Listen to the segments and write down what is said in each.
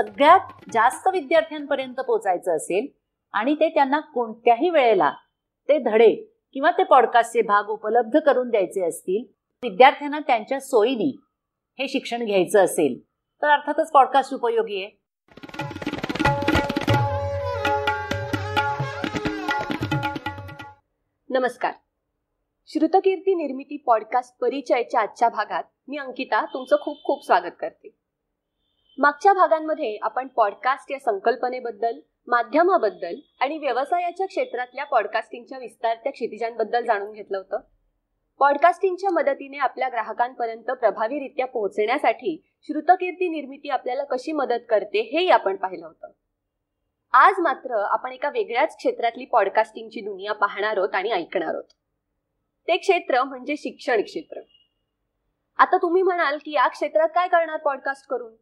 सगळ्यात जास्त विद्यार्थ्यांपर्यंत पोचायचं असेल आणि ते त्यांना कोणत्याही वेळेला ते धडे किंवा ते पॉडकास्टचे भाग उपलब्ध करून द्यायचे असतील विद्यार्थ्यांना त्यांच्या सोयीने हे शिक्षण घ्यायचं असेल तर अर्थातच पॉडकास्ट उपयोगी आहे. नमस्कार. श्रुतकीर्ती निर्मिती पॉडकास्ट परिचयच्या आजच्या भागात मी अंकिता तुमचं खूप खूप स्वागत करते. मागच्या भागांमध्ये आपण पॉडकास्ट या संकल्पनेबद्दल माध्यमाबद्दल आणि व्यवसायाच्या क्षेत्रातल्या पॉडकास्टिंगच्या विस्तारत्या क्षितिजांबद्दल जाणून घेतलं होतं. पॉडकास्टिंगच्या मदतीने आपल्या ग्राहकांपर्यंत प्रभावीरित्या पोहोचण्यासाठी श्रुतकीर्ती निर्मिती आपल्याला कशी मदत करते हेही आपण पाहिलं होतं. आज मात्र आपण एका वेगळ्याच क्षेत्रातली पॉडकास्टिंगची दुनिया पाहणार आहोत आणि ऐकणार आहोत. ते क्षेत्र म्हणजे शिक्षण क्षेत्र. आता तुम्ही म्हणाल की या क्षेत्रात काय करणार पॉडकास्ट करून?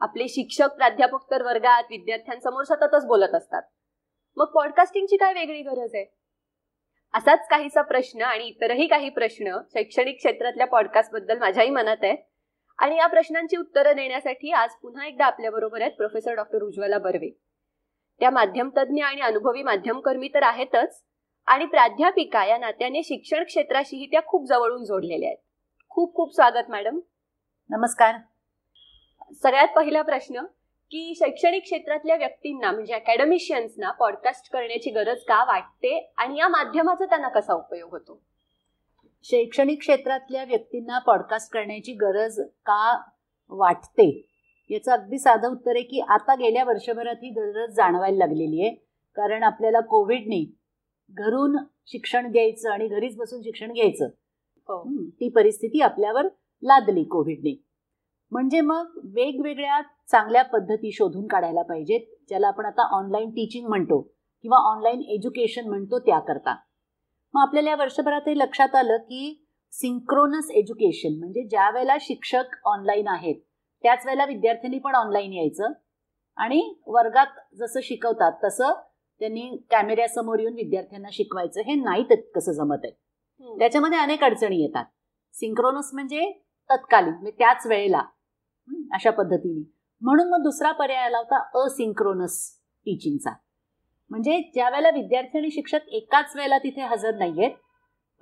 आपले शिक्षक प्राध्यापक तर वर्गात विद्यार्थ्यांसमोर सततच बोलत असतात. मग पॉडकास्टिंगची काय वेगळी गरज आहे? असाच काहीसा प्रश्न आणि इतरही काही प्रश्न शैक्षणिक क्षेत्रातल्या पॉडकास्टबद्दल माझ्याही मनात आहे. आणि या प्रश्नांची उत्तरं देण्यासाठी आज पुन्हा एकदा आपल्याबरोबर आहेत प्रोफेसर डॉक्टर उज्ज्वला बर्वे. त्या माध्यमतज्ञ आणि अनुभवी माध्यमकर्मी तर आहेतच. आणि प्राध्यापिका या नात्याने शिक्षण क्षेत्राशीही त्या खूप जवळून जोडलेल्या आहेत. खूप खूप स्वागत मॅडम. नमस्कार. सगळ्यात पहिला प्रश्न की शैक्षणिक क्षेत्रातल्या व्यक्तींना म्हणजे अकॅडमिशियन्सना पॉडकास्ट करण्याची गरज का वाटते आणि या माध्यमाचा त्यांना कसा उपयोग होतो? शैक्षणिक क्षेत्रातल्या व्यक्तींना पॉडकास्ट करण्याची गरज का वाटते? याचं अगदी साधं उत्तर आहे की आता गेल्या वर्षभरात ही गरज जाणवायला लागलेली आहे. कारण आपल्याला कोविडने घरून शिक्षण द्यायचं आणि घरीच बसून शिक्षण घ्यायचं. ती परिस्थिती आपल्यावर लादली कोविडने. म्हणजे मग वेगवेगळ्या चांगल्या पद्धती शोधून काढायला पाहिजेत ज्याला आपण आता ऑनलाईन टीचिंग म्हणतो किंवा ऑनलाईन एज्युकेशन म्हणतो त्याकरता. मग आपल्याला या वर्षभरात हे लक्षात आलं की सिंक्रोनस एज्युकेशन म्हणजे ज्या वेळेला शिक्षक ऑनलाईन आहेत त्याच वेळेला विद्यार्थ्यांनी पण ऑनलाईन यायचं आणि वर्गात जसं शिकवतात तसं त्यांनी कॅमेऱ्यासमोर येऊन विद्यार्थ्यांना शिकवायचं हे नाही कसं जमत आहे. त्याच्यामध्ये अनेक अडचणी येतात. सिंक्रोनस म्हणजे तत्कालीन म्हणजे त्याच वेळेला. अशा पद्धतीने. म्हणून मग दुसरा पर्याय आला होता असिंक्रोनस टीचिंगचा म्हणजे ज्या वेळेला विद्यार्थी आणि शिक्षक एकाच वेळेला तिथे हजर नाहीयेत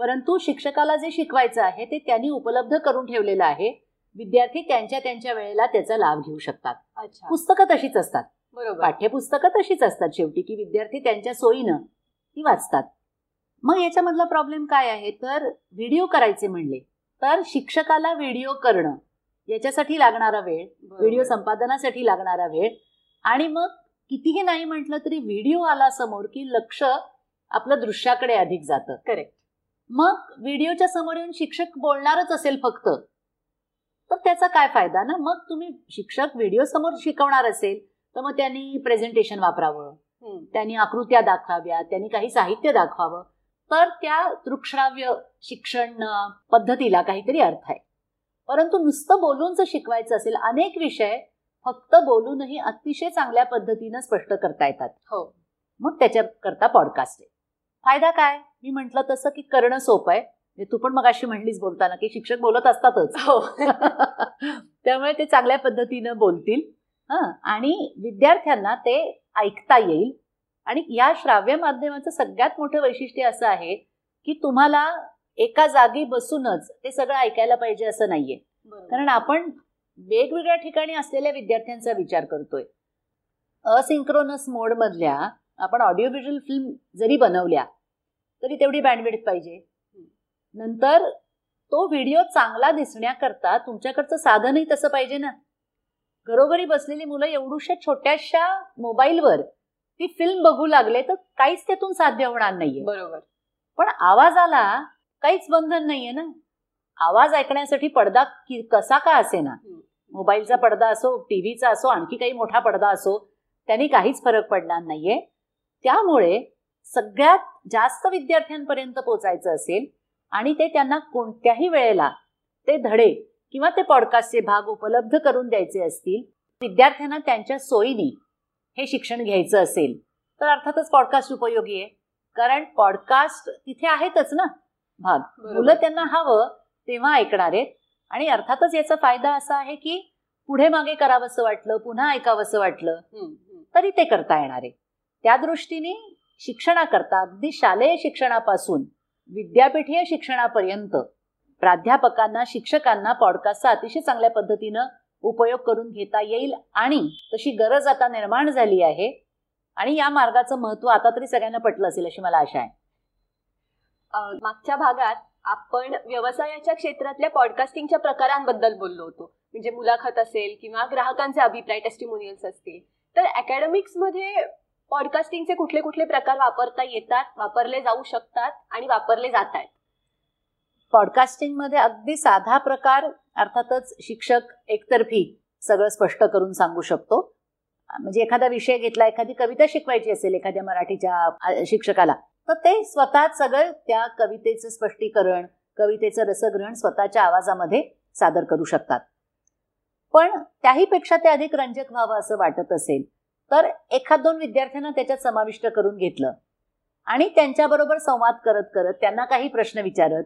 परंतु शिक्षकाला जे शिकवायचं आहे ते त्यांनी उपलब्ध करून ठेवलेलं आहे विद्यार्थी त्यांच्या त्यांच्या वेळेला त्याचा लाभ घेऊ शकतात. पुस्तकं तशीच असतात. बरोबर. पाठ्यपुस्तकं तशीच असतात शेवटी की विद्यार्थी त्यांच्या सोयीनं ती वाचतात. मग याच्यामधला प्रॉब्लेम काय आहे? तर व्हिडिओ करायचे म्हणले. तर शिक्षकाला व्हिडिओ करणं याच्यासाठी लागणारा वेळ व्हिडिओ संपादनासाठी लागणारा वेळ. आणि मग कितीही नाही म्हटलं तरी व्हिडिओ आला समोर की लक्ष आपलं दृश्याकडे अधिक जातं. करेक्ट मग व्हिडिओच्या समोर येऊन शिक्षक बोलणारच असेल फक्त तर त्याचा काय फायदा ना? मग तुम्ही शिक्षक व्हिडिओ समोर शिकवणार असेल तर मग त्यांनी प्रेझेंटेशन वापरावं त्यांनी आकृत्या दाखवाव्या त्यांनी काही साहित्य दाखवावं. तर त्या दृकश्राव्य शिक्षण पद्धतीला काहीतरी अर्थ आहे. परंतु नुसतं बोलूनच शिकवायचं असेल अनेक विषय फक्त बोलूनही अतिशय चांगल्या पद्धतीनं स्पष्ट करता येतात. हो. मग त्याच्याकरता पॉडकास्ट आहे. फायदा काय? मी म्हंटल तसं की करणं सोपं आहे. म्हणजे तू पण मग अशी म्हणलीस बोलताना की शिक्षक बोलत असतातच. हो. त्यामुळे ते चांगल्या पद्धतीनं बोलतील. हा. आणि विद्यार्थ्यांना ते ऐकता येईल. आणि या श्राव्य माध्यमाचं सगळ्यात मोठं वैशिष्ट्य असं आहे की तुम्हाला एका जागी बसूनच ते सगळं ऐकायला पाहिजे असं नाहीये. कारण आपण वेगवेगळ्या ठिकाणी असलेल्या विद्यार्थ्यांचा विचार करतोय. असिंक्रोनस मोड मधल्या आपण ऑडिओ व्हिज्युअल फिल्म जरी बनवल्या तरी तेवढी बँडविड्थ पाहिजे. नंतर तो व्हिडिओ चांगला दिसण्याकरता तुमच्याकडचं साधनही तसं पाहिजे ना. घरोघरी बसलेली मुलं एवढूशा छोट्याशा मोबाईलवर ती फिल्म बघू लागले तर काहीच त्यातून साध्य होणार नाहीये. बरोबर. पण आवाजाला काहीच बंधन नाहीये ना. आवाज ऐकण्यासाठी पडदा कसा का असे ना मोबाईलचा पडदा असो टीव्हीचा असो आणखी काही मोठा पडदा असो त्यांनी काहीच फरक पडणार नाहीये. त्यामुळे सगळ्यात जास्त विद्यार्थ्यांपर्यंत पोचायचं असेल आणि ते त्यांना कोणत्याही वेळेला ते धडे किंवा ते पॉडकास्टचे भाग उपलब्ध करून द्यायचे असतील विद्यार्थ्यांना त्यांच्या सोयीनी हे शिक्षण घ्यायचं असेल. तर अर्थातच पॉडकास्ट उपयोगी आहे. कारण पॉडकास्ट तिथे आहेतच ना. भाग मुलं त्यांना हवं तेव्हा ऐकणार आहेत. आणि अर्थातच याचा फायदा असा आहे की पुढे मागे करावंसं वाटलं पुन्हा ऐकावंसं वाटलं. तरी ते करता येणार आहे. त्या दृष्टीने शिक्षणाकरता अगदी शालेय शिक्षणापासून विद्यापीठीय शिक्षणापर्यंत प्राध्यापकांना शिक्षकांना पॉडकास्टचा अतिशय चांगल्या पद्धतीनं उपयोग करून घेता येईल आणि तशी गरज आता निर्माण झाली आहे. आणि या मार्गाचं महत्त्व आता तरी सगळ्यांना पटलं असेल अशी मला आशा आहे. मागच्या भागात आपण व्यवसायाच्या क्षेत्रातल्या पॉडकास्टिंगच्या प्रकारांबद्दल बोललो होतो. म्हणजे मुलाखत असेल किंवा ग्राहकांचे अभिप्राय टेस्टिमोनियल्स असतील. तर अकॅडमिक्समध्ये पॉडकास्टिंगचे कुठले कुठले प्रकार वापरता येतात वापरले जाऊ शकतात आणि वापरले जात आहेत पॉडकास्टिंगमध्ये अगदी साधा प्रकार अर्थातच शिक्षक एकतर्फी सगळं स्पष्ट करून सांगू शकतो. म्हणजे एखादा विषय घेतला एखादी कविता शिकवायची असेल एखाद्या मराठीच्या शिक्षकाला तर ते स्वतःच सगळं त्या कवितेचं स्पष्टीकरण कवितेचं रसग्रहण स्वतःच्या आवाजामध्ये सादर करू शकतात. पण त्याहीपेक्षा ते अधिक रंजक व्हावं असं वाटत असेल तर एखाद दोन विद्यार्थ्यांना त्याच्यात समाविष्ट करून घेतलं आणि त्यांच्याबरोबर संवाद करत करत त्यांना काही प्रश्न विचारत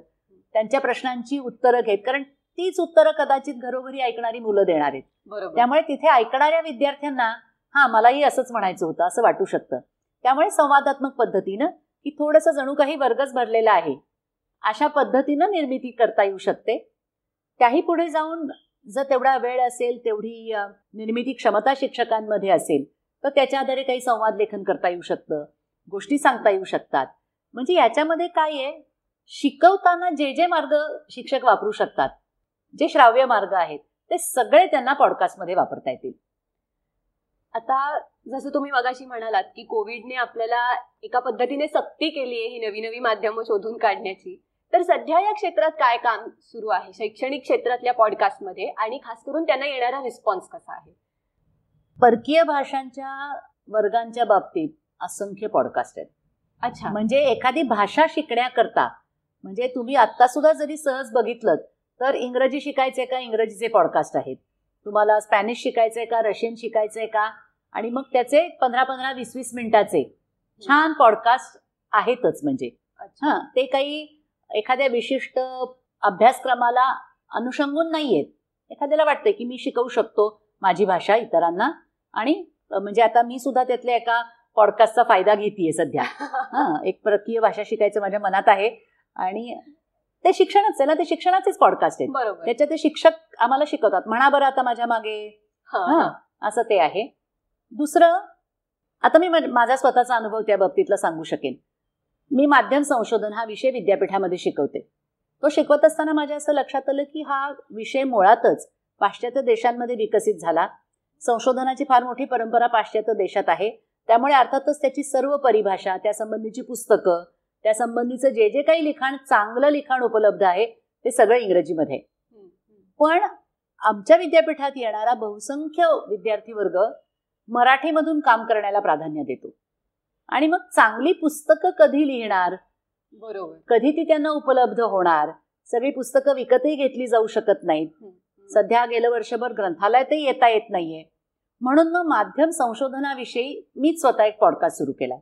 त्यांच्या प्रश्नांची उत्तरं घेत कारण तीच उत्तरं कदाचित घरोघरी ऐकणारी मुलं देणार आहेत. बरोबर. त्यामुळे तिथे ऐकणाऱ्या विद्यार्थ्यांना हा मलाही असंच म्हणायचं होतं असं वाटू शकतं. त्यामुळे संवादात्मक पद्धतीनं की थोडंसं जणू काही वर्गच भरलेला आहे. अशा पद्धतीनं निर्मिती करता येऊ शकते. त्याही पुढे जाऊन जर तेवढा वेळ असेल तेवढी निर्मिती क्षमता शिक्षकांमध्ये असेल तर त्याच्या आधारे काही संवाद लेखन करता येऊ शकतं गोष्टी सांगता येऊ शकतात. म्हणजे याच्यामध्ये काय आहे? शिकवताना जे जे मार्ग शिक्षक वापरू शकतात जे श्राव्य मार्ग आहेत ते सगळे त्यांना पॉडकास्टमध्ये वापरता येतील. आता जसं तुम्ही मगाशी म्हणालात की कोविडने आपल्याला एका पद्धतीने सक्ती केली आहे ही नवी नवी माध्यमं शोधून काढण्याची तर सध्या या क्षेत्रात काय काम सुरू आहे? शैक्षणिक क्षेत्रातल्या पॉडकास्टमध्ये आणि खास करून त्यांना येणारा रिस्पॉन्स कसा आहे? परकीय भाषांच्या वर्गांच्या बाबतीत असंख्य पॉडकास्ट आहेत. अच्छा. म्हणजे एखादी भाषा शिकण्याकरता म्हणजे तुम्ही आत्ता सुद्धा जरी सहज बघितलं तर इंग्रजी शिकायचंय का? इंग्रजीचे पॉडकास्ट आहेत. तुम्हाला स्पॅनिश शिकायचंय का रशियन शिकायचंय का? आणि मग त्याचे पंधरा पंधरा वीस वीस मिनिटाचे छान पॉडकास्ट आहेतच म्हणजे. अच्छा. हां ते काही एखाद्या विशिष्ट अभ्यासक्रमाला अनुषंगून नाही आहेत एखाद्याला वाटतंय की मी शिकवू शकतो माझी भाषा इतरांना आणि म्हणजे आता मी सुद्धा त्यातल्या एका पॉडकास्टचा फायदा घेतेय सध्या. हां एक परकीय भाषा शिकायचं माझ्या मनात आहे आणि ते शिक्षणच आहे ना ते शिक्षणाचेच पॉडकास्ट आहेत. बरोबर. त्याच्यात ते शिक्षक आम्हाला शिकवतात. म्हणा बरं आता माझ्या मागे. असं ते आहे. दुसरं आता मी माझ- स्वतःचा अनुभव त्या बाबतीतला सांगू शकेन. मी माध्यम संशोधन हा विषय विद्यापीठामध्ये शिकवते. तो शिकवत असताना माझ्या असं लक्षात आलं की हा विषय मुळातच पाश्चात्य देशांमध्ये विकसित झाला. संशोधनाची फार मोठी परंपरा पाश्चात्य देशात आहे. त्यामुळे अर्थातच त्याची सर्व परिभाषा त्या संबंधीची पुस्तकं त्या संबंधीचं जे जे काही लिखाण चांगलं लिखाण उपलब्ध आहे ते सगळं इंग्रजीमध्ये. पण आमच्या विद्यापीठात येणारा बहुसंख्य विद्यार्थी वर्ग मराठीमधून काम करण्याला प्राधान्य देतो. आणि मग चांगली पुस्तकं कधी लिहिणार? बरोबर. कधी ती त्यांना उपलब्ध होणार? सगळी पुस्तकं विकतही घेतली जाऊ शकत नाहीत. सध्या गेलं वर्षभर ग्रंथालयातही येता येत नाहीये. म्हणून मग माध्यम संशोधनाविषयी मीच स्वतः एक पॉडकास्ट सुरू केला.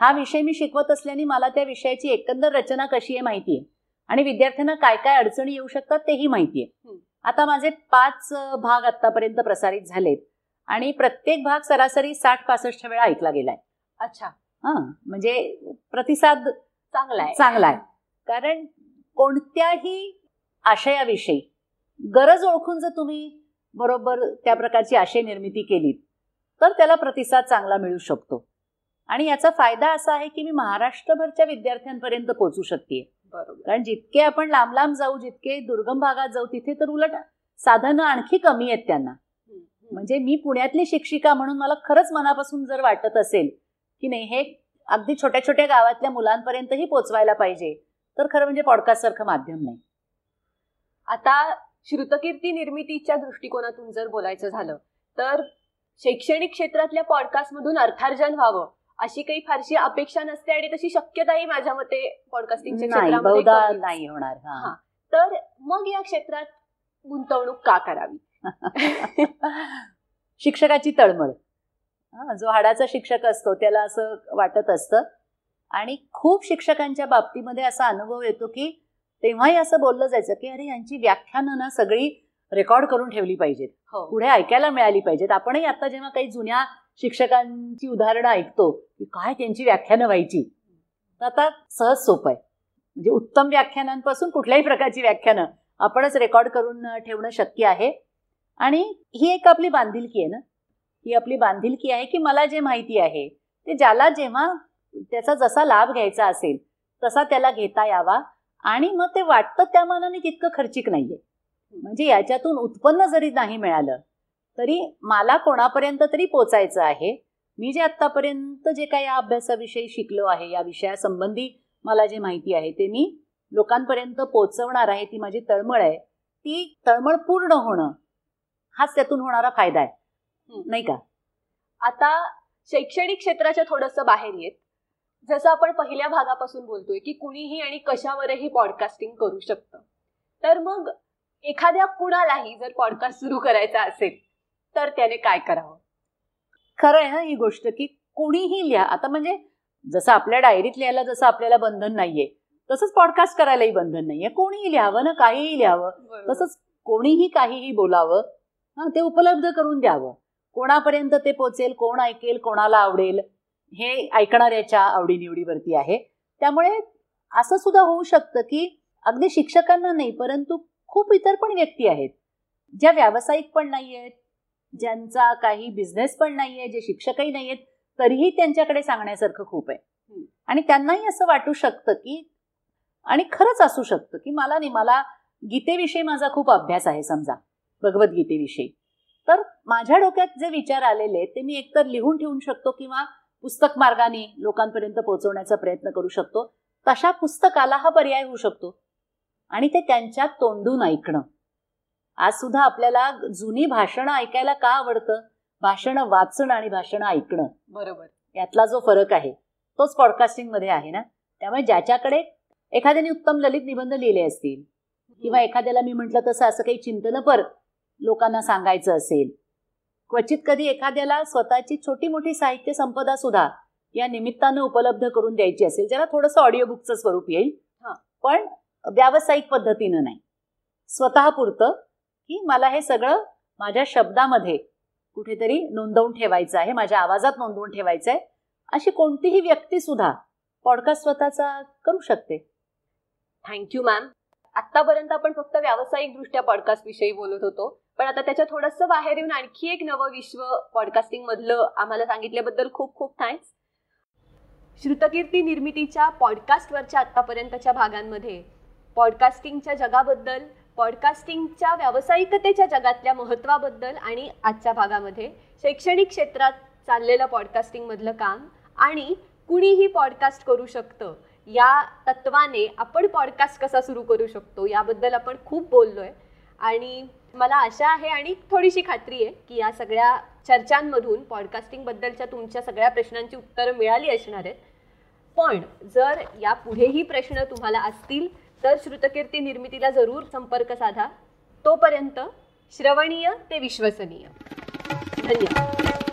हा विषय मी शिकवत असल्याने मला त्या विषयाची एकंदर रचना कशी आहे माहिती आहे. आणि विद्यार्थ्यांना काय काय अडचणी येऊ शकतात तेही माहिती आहे. आता माझे पाच भाग आतापर्यंत प्रसारित झालेत. आणि प्रत्येक भाग सरासरी साठ पासष्ट वेळा ऐकला गेलाय. अच्छा. हा म्हणजे प्रतिसाद चांगला आहे. चांगला आहे. कारण कोणत्याही आशयाविषयी गरज ओळखून जर तुम्ही बरोबर त्या प्रकारची आशय निर्मिती केलीत तर त्याला प्रतिसाद चांगला मिळू शकतो. आणि याचा फायदा असा आहे की मी महाराष्ट्रभरच्या विद्यार्थ्यांपर्यंत पोहोचू शकते बरोबर. कारण जितके आपण लांब लांब जाऊ जितके दुर्गम भागात जाऊ तिथे तर उलट साधनं आणखी कमी आहेत त्यांना. म्हणजे मी पुण्यातली शिक्षिका म्हणून मला खरंच मनापासून जर वाटत असेल की नाही हे अगदी छोट्या छोट्या गावातल्या मुलांपर्यंतही पोचवायला पाहिजे तर खरं म्हणजे पॉडकास्ट सारखं माध्यम नाही. आता श्रुतकीर्ती निर्मितीच्या दृष्टिकोनातून जर बोलायचं झालं तर शैक्षणिक क्षेत्रातल्या पॉडकास्टमधून अर्थार्जन व्हावं अशी काही फारशी अपेक्षा नसते आणि तशी शक्यताही माझ्या मते पॉडकास्टिंगच्या क्षेत्रामध्ये. नाही होणार हा. तर मग या क्षेत्रात गुंतवणूक का करावी? शिक्षकाची तळमळ. जो हाडाचा शिक्षक असतो त्याला असं वाटत असतं. आणि खूप शिक्षकांच्या बाबतीमध्ये असा अनुभव येतो की तेव्हाही असं बोललं जायचं की अरे यांची व्याख्यानं ना सगळी रेकॉर्ड करून ठेवली पाहिजेत. हो. पुढे ऐकायला मिळाली पाहिजेत. आपणही आता जेव्हा काही जुन्या शिक्षकांची उदाहरणं ऐकतो की काय त्यांची व्याख्यानं व्हायची. तर आता सहज सोपं आहे. म्हणजे उत्तम व्याख्यानांपासून कुठल्याही प्रकारची व्याख्यानं आपणच रेकॉर्ड करून ठेवणं शक्य आहे. आणि ही एक आपली बांधिलकी आहे ना. ही आपली बांधिलकी आहे की मला जे माहिती आहे ते ज्याला जेव्हा त्याचा जसा लाभ घ्यायचा असेल तसा त्याला घेता यावा आणि मग ते वाटतं त्या मानाने तितकं खर्चिक नाहीये. म्हणजे याच्यातून उत्पन्न जरी नाही मिळालं तरी मला कोणापर्यंत तरी पोचायचं आहे. मी जे आत्तापर्यंत जे काही या अभ्यासाविषयी शिकलो आहे या विषयासंबंधी मला जे माहिती आहे ते मी लोकांपर्यंत पोचवणार आहे ती माझी तळमळ आहे. ती तळमळ पूर्ण होणं हाच त्यातून होणारा फायदा आहे. नाही का? आता शैक्षणिक क्षेत्राच्या थोडंसं बाहेर येत. जसं आपण पहिल्या भागापासून बोलतोय की कुणीही आणि कशावरही पॉडकास्टिंग करू शकतं. तर मग एखाद्या कुणालाही जर पॉडकास्ट सुरू करायचा असेल तर त्याने काय करावं? खरं आहे हा ही गोष्ट की कोणीही लिहा. आता म्हणजे जसं आपल्या डायरीत लिहायला जसं आपल्याला बंधन नाहीये तसंच पॉडकास्ट करायलाही बंधन नाहीये. कोणीही लिहावं ना काहीही लिहावं तसंच कोणीही काहीही बोलावं हा ते उपलब्ध करून द्यावं. कोणापर्यंत ते पोचेल कोण ऐकेल कोणाला आवडेल हे ऐकणाऱ्याच्या आवडीनिवडीवरती आहे. त्यामुळे असं सुद्धा होऊ शकतं की अगदी शिक्षकांना नाही परंतु खूप इतर पण व्यक्ती आहेत ज्या व्यावसायिक पण नाही आहेत ज्यांचा काही बिझनेस पण नाही आहे जे शिक्षकही नाही आहेत तरीही त्यांच्याकडे सांगण्यासारखं खूप आहे. आणि त्यांनाही असं वाटू शकतं की आणि खरंच असू शकतं की मला नाही मला गीतेविषयी माझा खूप अभ्यास आहे समजा भगवद्गीतेविषयी. तर माझ्या डोक्यात जे विचार आलेले ते मी एकतर लिहून ठेवू शकतो किंवा पुस्तक मार्गाने लोकांपर्यंत पोहोचवण्याचा प्रयत्न करू शकतो. तशा पुस्तकाला हा पर्याय होऊ शकतो. आणि ते त्यांच्या तोंडून ऐकणं. आज सुद्धा आपल्याला जुनी भाषणं ऐकायला का आवडतं? भाषणं वाचणं आणि भाषणं ऐकणं. बरोबर. यातला जो फरक आहे तोच पॉडकास्टिंगमध्ये आहे ना? त्यामुळे ज्याच्याकडे एखाद्याने उत्तम ललित निबंध लिहिले असतील किंवा एखाद्याला मी म्हटलं तसं असं काही चिंतनपर लोकांना सांगायचं असेल क्वचित कधी एखाद्याला स्वतःची छोटी मोठी साहित्य संपदा सुद्धा या निमित्तानं उपलब्ध करून द्यायची असेल ज्याला थोडंसं ऑडिओ बुकचं स्वरूप येईल. पण व्यावसायिक पद्धतीनं नाही. स्वतः पुरतं की मला हे सगळं माझ्या शब्दामध्ये कुठेतरी नोंदवून ठेवायचं आहे माझ्या आवाजात नोंदवून ठेवायचं आहे अशी कोणतीही व्यक्ती सुद्धा पॉडकास्ट स्वतःचा करू शकते. थँक्यू मॅम आतापर्यंत आपण फक्त व्यावसायिक दृष्ट्या पॉडकास्ट विषयी बोलत होतो पण आता त्याच्या थोडंसं बाहेर येऊन आणखी एक नवं विश्व पॉडकास्टिंग मधलं आम्हाला सांगितल्याबद्दल खूप खूप थँक्स श्रुतकीर्ती निर्मितीच्या पॉडकास्टवरच्या आत्तापर्यंतच्या भागांमध्ये पॉडकास्टिंगच्या जगाबद्दल पॉडकास्टिंगच्या व्यावसायिकतेच्या जगातल्या महत्त्वाबद्दल आणि आजच्या भागामध्ये शैक्षणिक क्षेत्रात चाललेलं पॉडकास्टिंगमधलं काम आणि कुणीही पॉडकास्ट करू शकतं या तत्वाने आपण पॉडकास्ट कसा सुरू करू शकतो याबद्दल आपण खूप बोललोय. आणि मला आशा आहे आणि थोडीशी खात्री आहे की या सगळ्या चर्चांमधून पॉडकास्टिंगबद्दलच्या तुमच्या सगळ्या प्रश्नांची उत्तरं मिळाली असणार आहेत. पण जर या पुढेही प्रश्न तुम्हाला असतील तर श्रुतकीर्ती निर्मितीला जरूर संपर्क साधा. तोपर्यंत श्रवणीय ते विश्वसनीय. धन्यवाद.